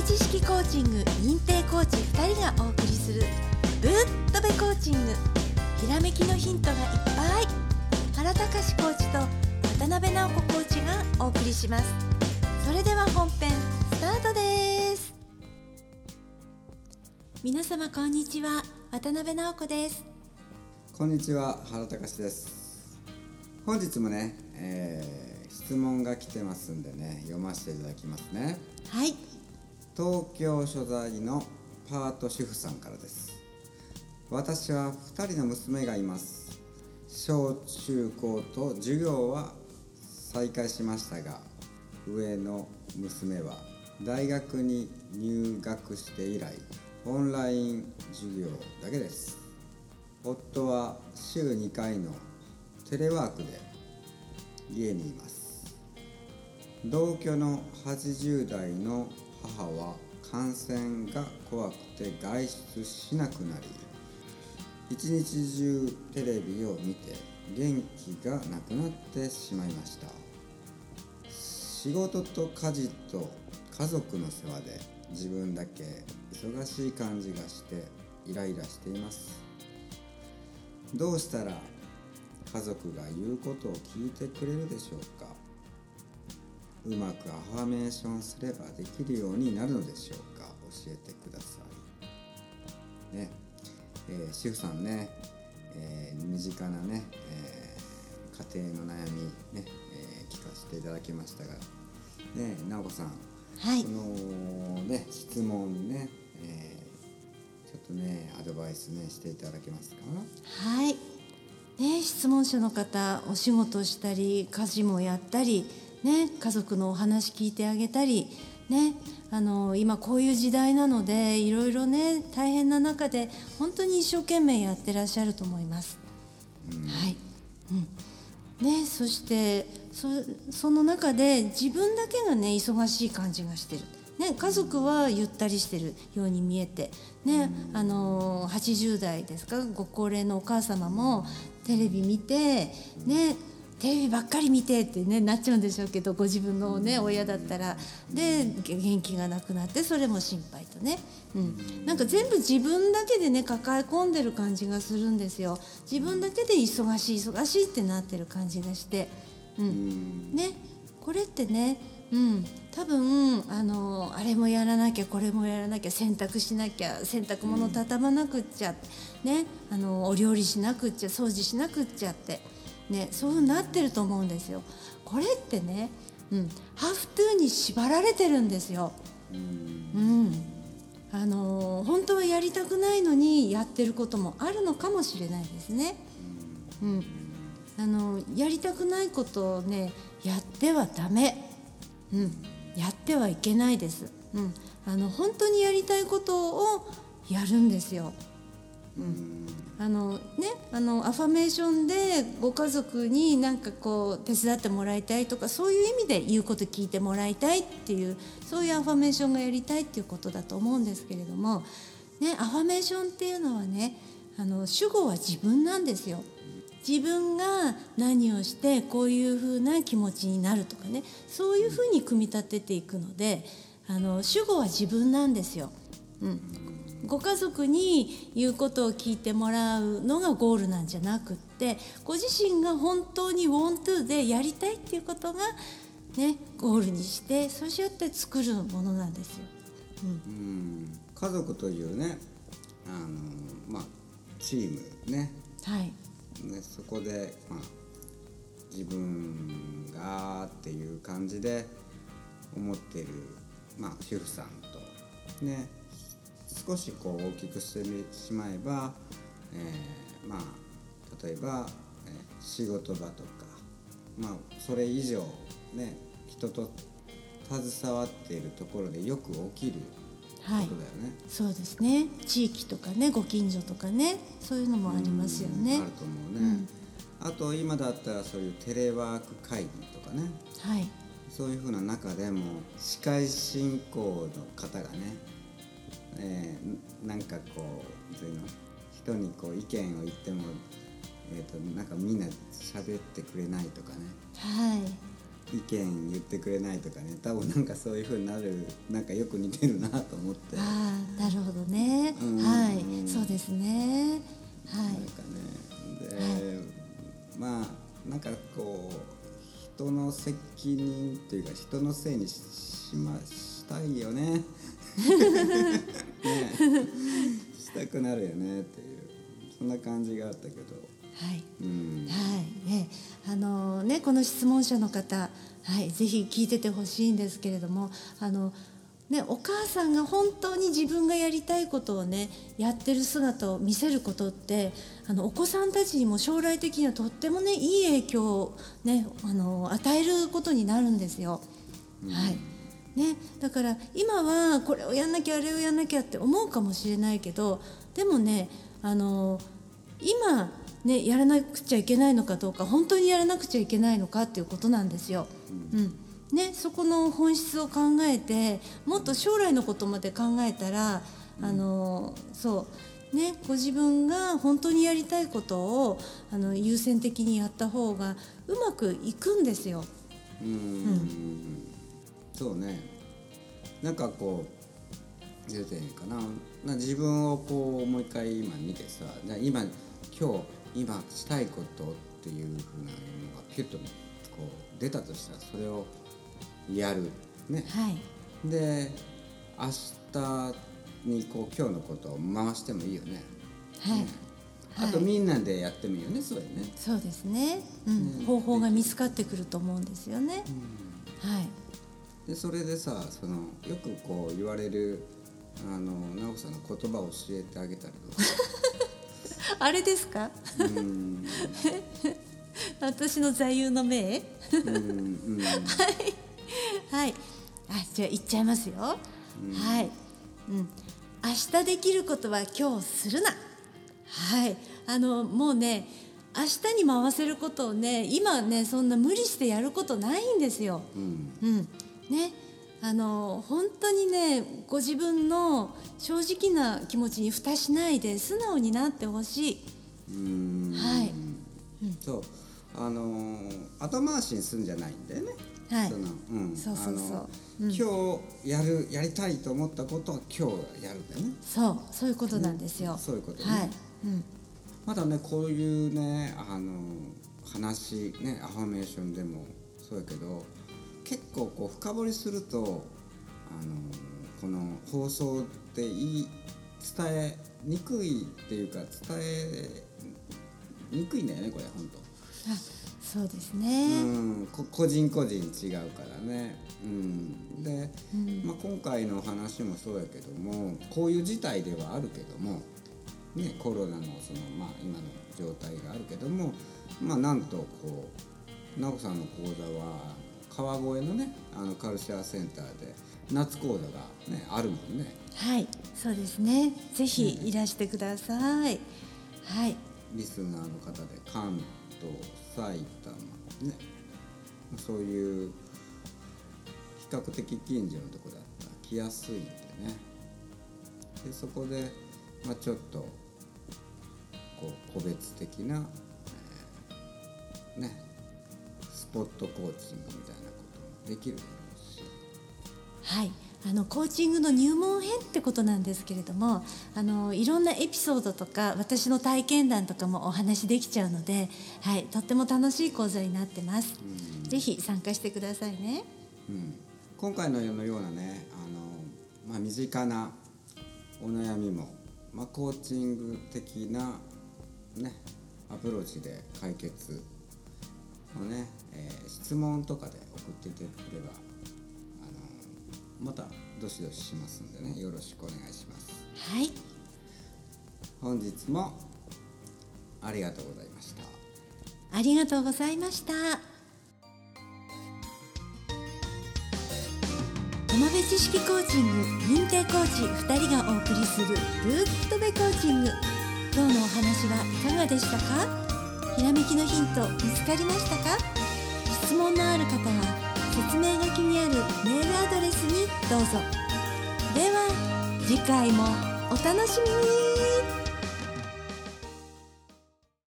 べ知識コーチング認定コーチ2人がお送りするぶっとべコーチング。ひらめきのヒントがいっぱい。原隆コーチと渡辺直子コーチがお送りします。それでは本編スタートです。皆様こんにちは。渡辺直子です。こんにちは。原隆です。本日もね、えー、質問が来てますんでね読ませていただきますね。はい東京所在のパート主婦さんからです。私は2人の娘がいます。小中高と授業は再開しましたが上の娘は大学に入学して以来オンライン授業だけです。夫は週2回のテレワークで家にいます。同居の80代の母は感染が怖くて外出しなくなり一日中テレビを見て元気がなくなってしまいました。仕事と家事と家族の世話で自分だけ忙しい感じがしてイライラしています。どうしたら家族が言うことを聞いてくれるでしょうか？うまくアファメーションすればできるようになるのでしょうか？教えてください。ね。えー、主婦さんね、えー、身近なね、えー、家庭の悩みね、え聞かせていただきましたがね直子さんはい。このね質問ね、えちょっとねアドバイスねしていただけますか？はい。ね質問者の方お仕事したり家事もやったりね家族のお話聞いてあげたりねあの今こういう時代なのでいろいろね大変な中で本当に一生懸命やってらっしゃると思います。はい、うんね、そしてそその中で自分だけがね忙しい感じがしてる。ね、家族はゆったりしてるように見えて、ねあの80代ですかご高齢のお母様もテレビ見て、ね、テレビばっかり見てってねなっちゃうんでしょうけどご自分のね親だったら。で元気がなくなってそれも心配とね、うん、なんか全部自分だけでね抱え込んでる感じがするんですよ。自分だけで忙しい忙しいってなってる感じがして、うん、ね。これってねうん、多分あのあれもやらなきゃこれもやらなきゃ洗濯しなきゃ洗濯物畳まなくっちゃ、ね、あのお料理しなくっちゃ掃除しなくっちゃってね、そうなってると思うんですよ。これってね、うん、ハーフトゥーに縛られてるんですよ。うん、あの本当はやりたくないのにやってることもあるのかもしれないですね。うん、あのやりたくないことをねやってはダメ。うん、やってはいけないです。うん、あの本当にやりたいことをやるんですよ。あのね、あのアファメーションでご家族になんかこう手伝ってもらいたいとかそういう意味で言うこと聞いてもらいたいっていうそういうアファメーションがやりたいっていうことだと思うんですけれども、ね、アファメーションっていうのはねあの主語は自分なんですよ。自分が何をしてこういうふうな気持ちになるとかねそういうふうに組み立てていくのであの主語は自分なんですよ。うん、ご家族に言うことを聞いてもらうのがゴールなんじゃなくってご自身が本当に want でやりたいっていうことが、ね、ゴールにしてそうしやって作るものなんですよ。うん、うん。家族というねあの、まあ、チームね,、はい、ねそこで、まあ、自分がっていう感じで思ってる、まあ、主婦さんとね少しこう大きくしてしまえば、えー、まあ例えば、えー、仕事場とかまあそれ以上ね人と携わっているところでよく起きることだよね、はい、そうですね。地域とかねご近所とかねそういうのもありますよね。あると思うね、うん、あと今だったらそういうテレワーク会議とかね、はい、そういうふうな中でも司会進行の方がねえー、なんかこうそういうの人にこう意見を言っても、えーと、なんかみんな喋ってくれないとかね、はい。意見言ってくれないとかね。多分なんかそういうふうになるなんかよく似てるなと思って。なんかああなるほどね、うん。はい。そうですね。はい。ねで、まあなんかこう人の責任っていうか人のせいにししましたいよねねしたくなるよねっていうそんな感じがあったけど。はい。うん。はい。ね。あのねこの質問者の方はいぜひ聞いててほしいんですけれどもあのねお母さんが本当に自分がやりたいことをねやってる姿を見せることってあのお子さんたちにも将来的にはとってもねいい影響をねあの与えることになるんですよ。はいね、だから今はこれをやんなきゃあれをやんなきゃって思うかもしれないけどでもねあの今ねやらなくちゃいけないのかどうか本当にやらなくちゃいけないのかっていうことなんですよ。うん。ね、そこの本質を考えてもっと将来のことまで考えたら、あのそう。ね、ご自分が本当にやりたいことをあの優先的にやった方がうまくいくんですよ。うんそうね。なんかこう言うてんかな。な自分をこうもう一回今見てさな今今日今したいことっていうふうなのがピュッとこう出たとしたらそれをやる。ね。はい。で明日にこう今日のことを回してもいいよね。はい、あとはい。みんなでやってもいいよねそれね。そうですね、うん。ね。方法が見つかってくると思うんですよね。はい、でそれでさそのよくこう言われるあの直子さんの言葉を教えてあげたりとか。あれですか？うん。私の座右の銘？うんうん。はい。あじゃあ言っちゃいますよ、はい、うん、明日できることは今日するな。はい。あのもうね明日に回せることをね今ねそんな無理してやることないんですよ。うん。うん、ねあの本当にねご自分の正直な気持ちに蓋しないで素直になってほしい。うん。はい。そう。あのー後回しにするんじゃないんだよね。はい。そのうん、そうそうそう。うん。今日やるやりたいと思ったことは今日やるんだよね。そう。そういうことなんですよ。そういうことね。はい。うん。まだねこういうねあの話ねアファメーションでもそうやけど結構こう深掘りするとあのこの放送って言い伝えにくいっていうか伝えにくいんだよねこれ本あそうです当。ね。うんこ個人個人違うからね。うん、で、うんまあ、今回の話もそうやけどもこういう事態ではあるけども、ね、コロナのその、まあ、今の状態があるけども、まあ、なんとこう直子さんの講座は川越のねあのカルチャーセンターで夏講座が、ね、あるもんね。はいそうですね。ぜひいらしてください。はい。リスナーの方で関東埼玉ね。そういう比較的近所のとこだったら来やすいんでね。でそこで、まあ、ちょっとこう個別的な、えーねスポットコーチングみたいなこともできるはい。あのコーチングの入門編ってことなんですけれどもあのいろんなエピソードとか私の体験談とかもお話できちゃうので、はい、とっても楽しい講座になってます。ぜひ参加してくださいね。うん、今回のようなねあの、まあ、身近なお悩みも、まあ、コーチング的な、ね、アプローチで解決をね、えー質問とかで送っていただければあのまたどしどししますんでねよろしくお願いします。はい、本日もありがとうございました。ありがとうございました。浜辺知識コーチング認定コーチ2人がお送りするルーッとべコーチング。今日のお話はいかがでしたか？ひらめきのヒント見つかりましたか？質問のある方は説明書きにあるメールアドレスにどうぞ。では次回もお楽しみに。